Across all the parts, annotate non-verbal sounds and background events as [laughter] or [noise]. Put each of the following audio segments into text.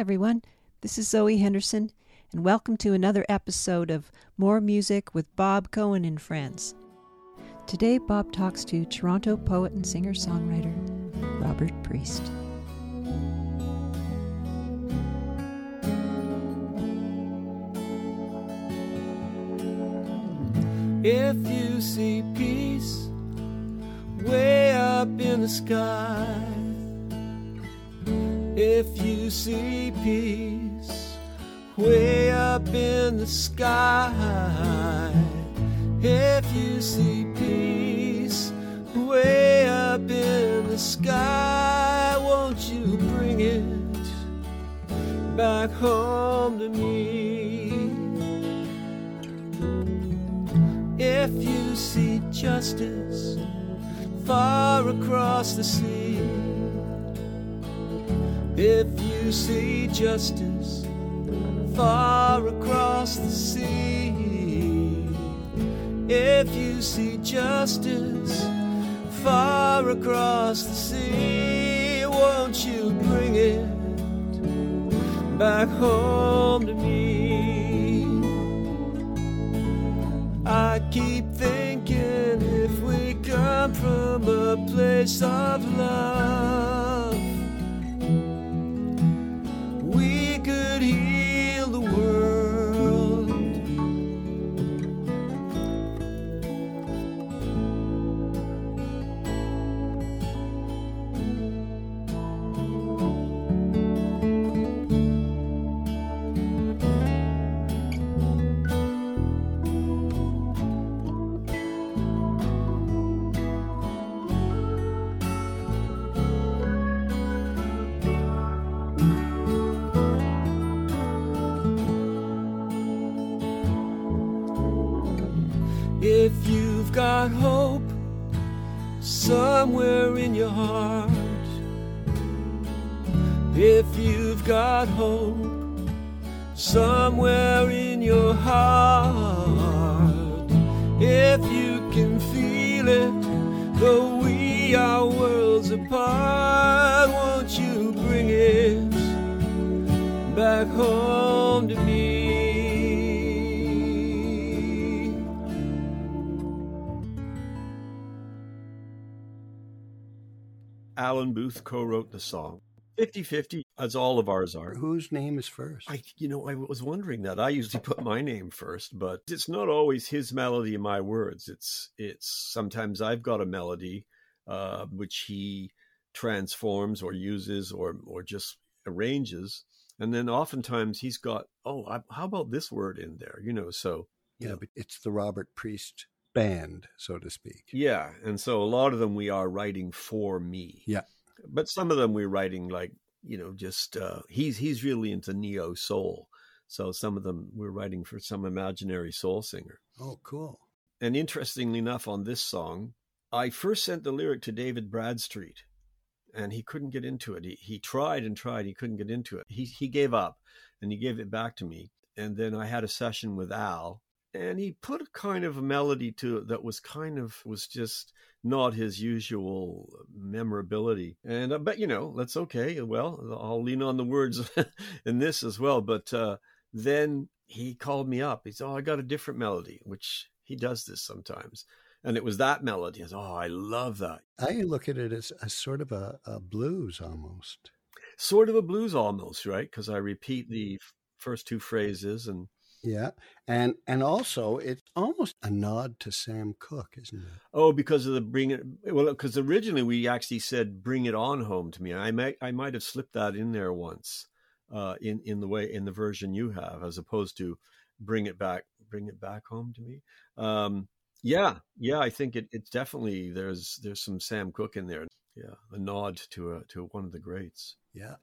everyone. This is Zoe Henderson, and welcome to another episode of More Music with Bob Cohen and Friends. Today, Bob talks to Toronto poet and singer songwriter Robert Priest. If you see peace way up in the sky, if you see peace way up in the sky, if you see peace way up in the sky, won't you bring it back home to me? If you see justice far across the sea, if you see justice far across the sea, if you see justice far across the sea, won't you bring it back home to me? I keep thinking if we come from a place of love, If you've got hope somewhere in your heart, if you've got hope somewhere in your heart, if you can feel it, though we are worlds apart, won't you bring it back home to me? Alan Booth co-wrote the song. 50-50, as all of ours are. Whose name is first? I, you know, I was wondering that. I usually put my name first, but it's not always his melody and my words. It's, it's sometimes I've got a melody, uh, which he transforms or uses or, or just arranges. And then oftentimes he's got, oh, I, how about this word in there? You know, so yeah, but it's the Robert Priest band, so to speak. Yeah, and so a lot of them we are writing for me. Yeah. But some of them we're writing like, you know, just uh he's he's really into neo soul. So some of them we're writing for some imaginary soul singer. Oh, cool. And interestingly enough on this song, I first sent the lyric to David Bradstreet and he couldn't get into it. He he tried and tried, he couldn't get into it. He he gave up and he gave it back to me. And then I had a session with Al and he put a kind of a melody to it that was kind of was just not his usual memorability. And uh, but you know that's okay. Well i'll lean on the words [laughs] in this as well but uh, then he called me up. He said oh i got a different melody which he does this sometimes. And it was that melody. I said, oh i love that. I look at it as a sort of a, a blues almost. sort of a blues almost right? Because i repeat the first two phrases and Yeah, and and also it's almost a nod to Sam Cooke, isn't it? Oh, because of the bring it. Well, because originally we actually said "bring it on home to me." I might I might have slipped that in there once, uh, in in the way in the version you have, as opposed to "bring it back, bring it back home to me." Um, yeah, yeah, I think it, it's definitely there's there's some Sam Cooke in there. Yeah, a nod to a to one of the greats. Yeah.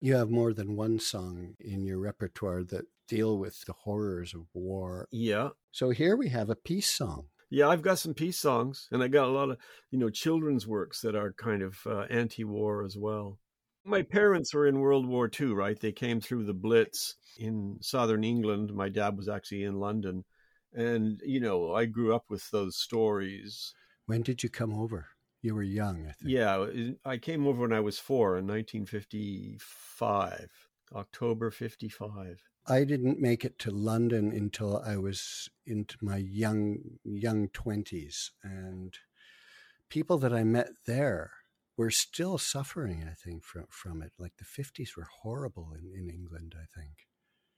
You have more than one song in your repertoire that deal with the horrors of war. Yeah, So here we have a peace song. yeah, I've got some peace songs, and I got a lot of you know children's works that are kind of uh, anti-war as well. My parents were in World War II, right? They came through the Blitz in southern England. My dad was actually in London. And, you know, I grew up with those stories. When did you come over? You were young, I think. Yeah, I came over when I was four in 1955. October 55. I didn't make it to London until I was into my young young 20s and people that I met there were still suffering I think from from it like the 50s were horrible in, in England I think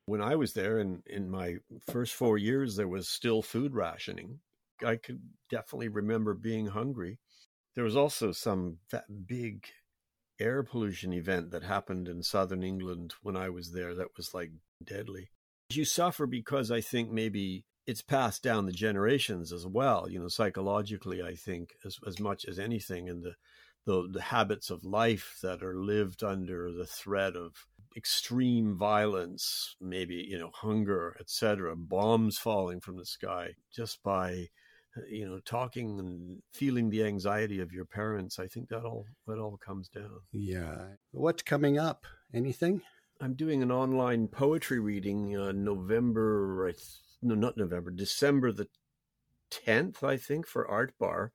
when I was there in in my first 4 years there was still food rationing I could definitely remember being hungry there was also some that big air pollution event that happened in southern England when I was there that was like deadly. You suffer because I think maybe it's passed down the generations as well, you know, psychologically, I think, as, as much as anything, and the, the, the habits of life that are lived under the threat of extreme violence, maybe, you know, hunger, etc., bombs falling from the sky just by you know talking and feeling the anxiety of your parents i think that all that all comes down. Yeah. What's coming up? Anything? I'm doing an online poetry reading uh, november no not november december the 10th i think for art bar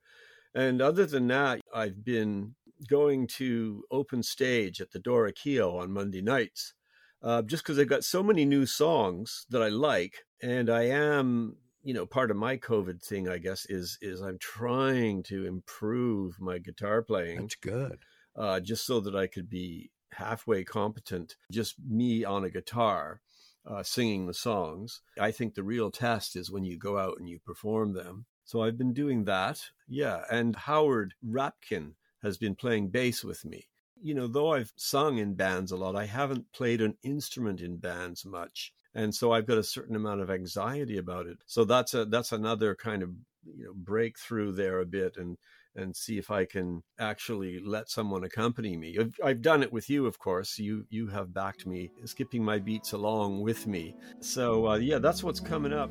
and other than that i've been going to open stage at the dora keogh on monday nights uh, just because i've got so many new songs that i like and i am you know part of my covid thing i guess is is i'm trying to improve my guitar playing that's good. uh, just so that i could be halfway competent just me on a guitar uh, singing the songs. I think the real test is when you go out and you perform them. So i've been doing that yeah and howard rapkin has been playing bass with me. You know though i've sung in bands a lot i haven't played an instrument in bands much and so I've got a certain amount of anxiety about it. So that's a that's another kind of you know breakthrough there a bit and and see if I can actually let someone accompany me. I've, I've, done it with you, of course. You you have backed me, skipping my beats along with me. So uh, yeah, that's what's coming up.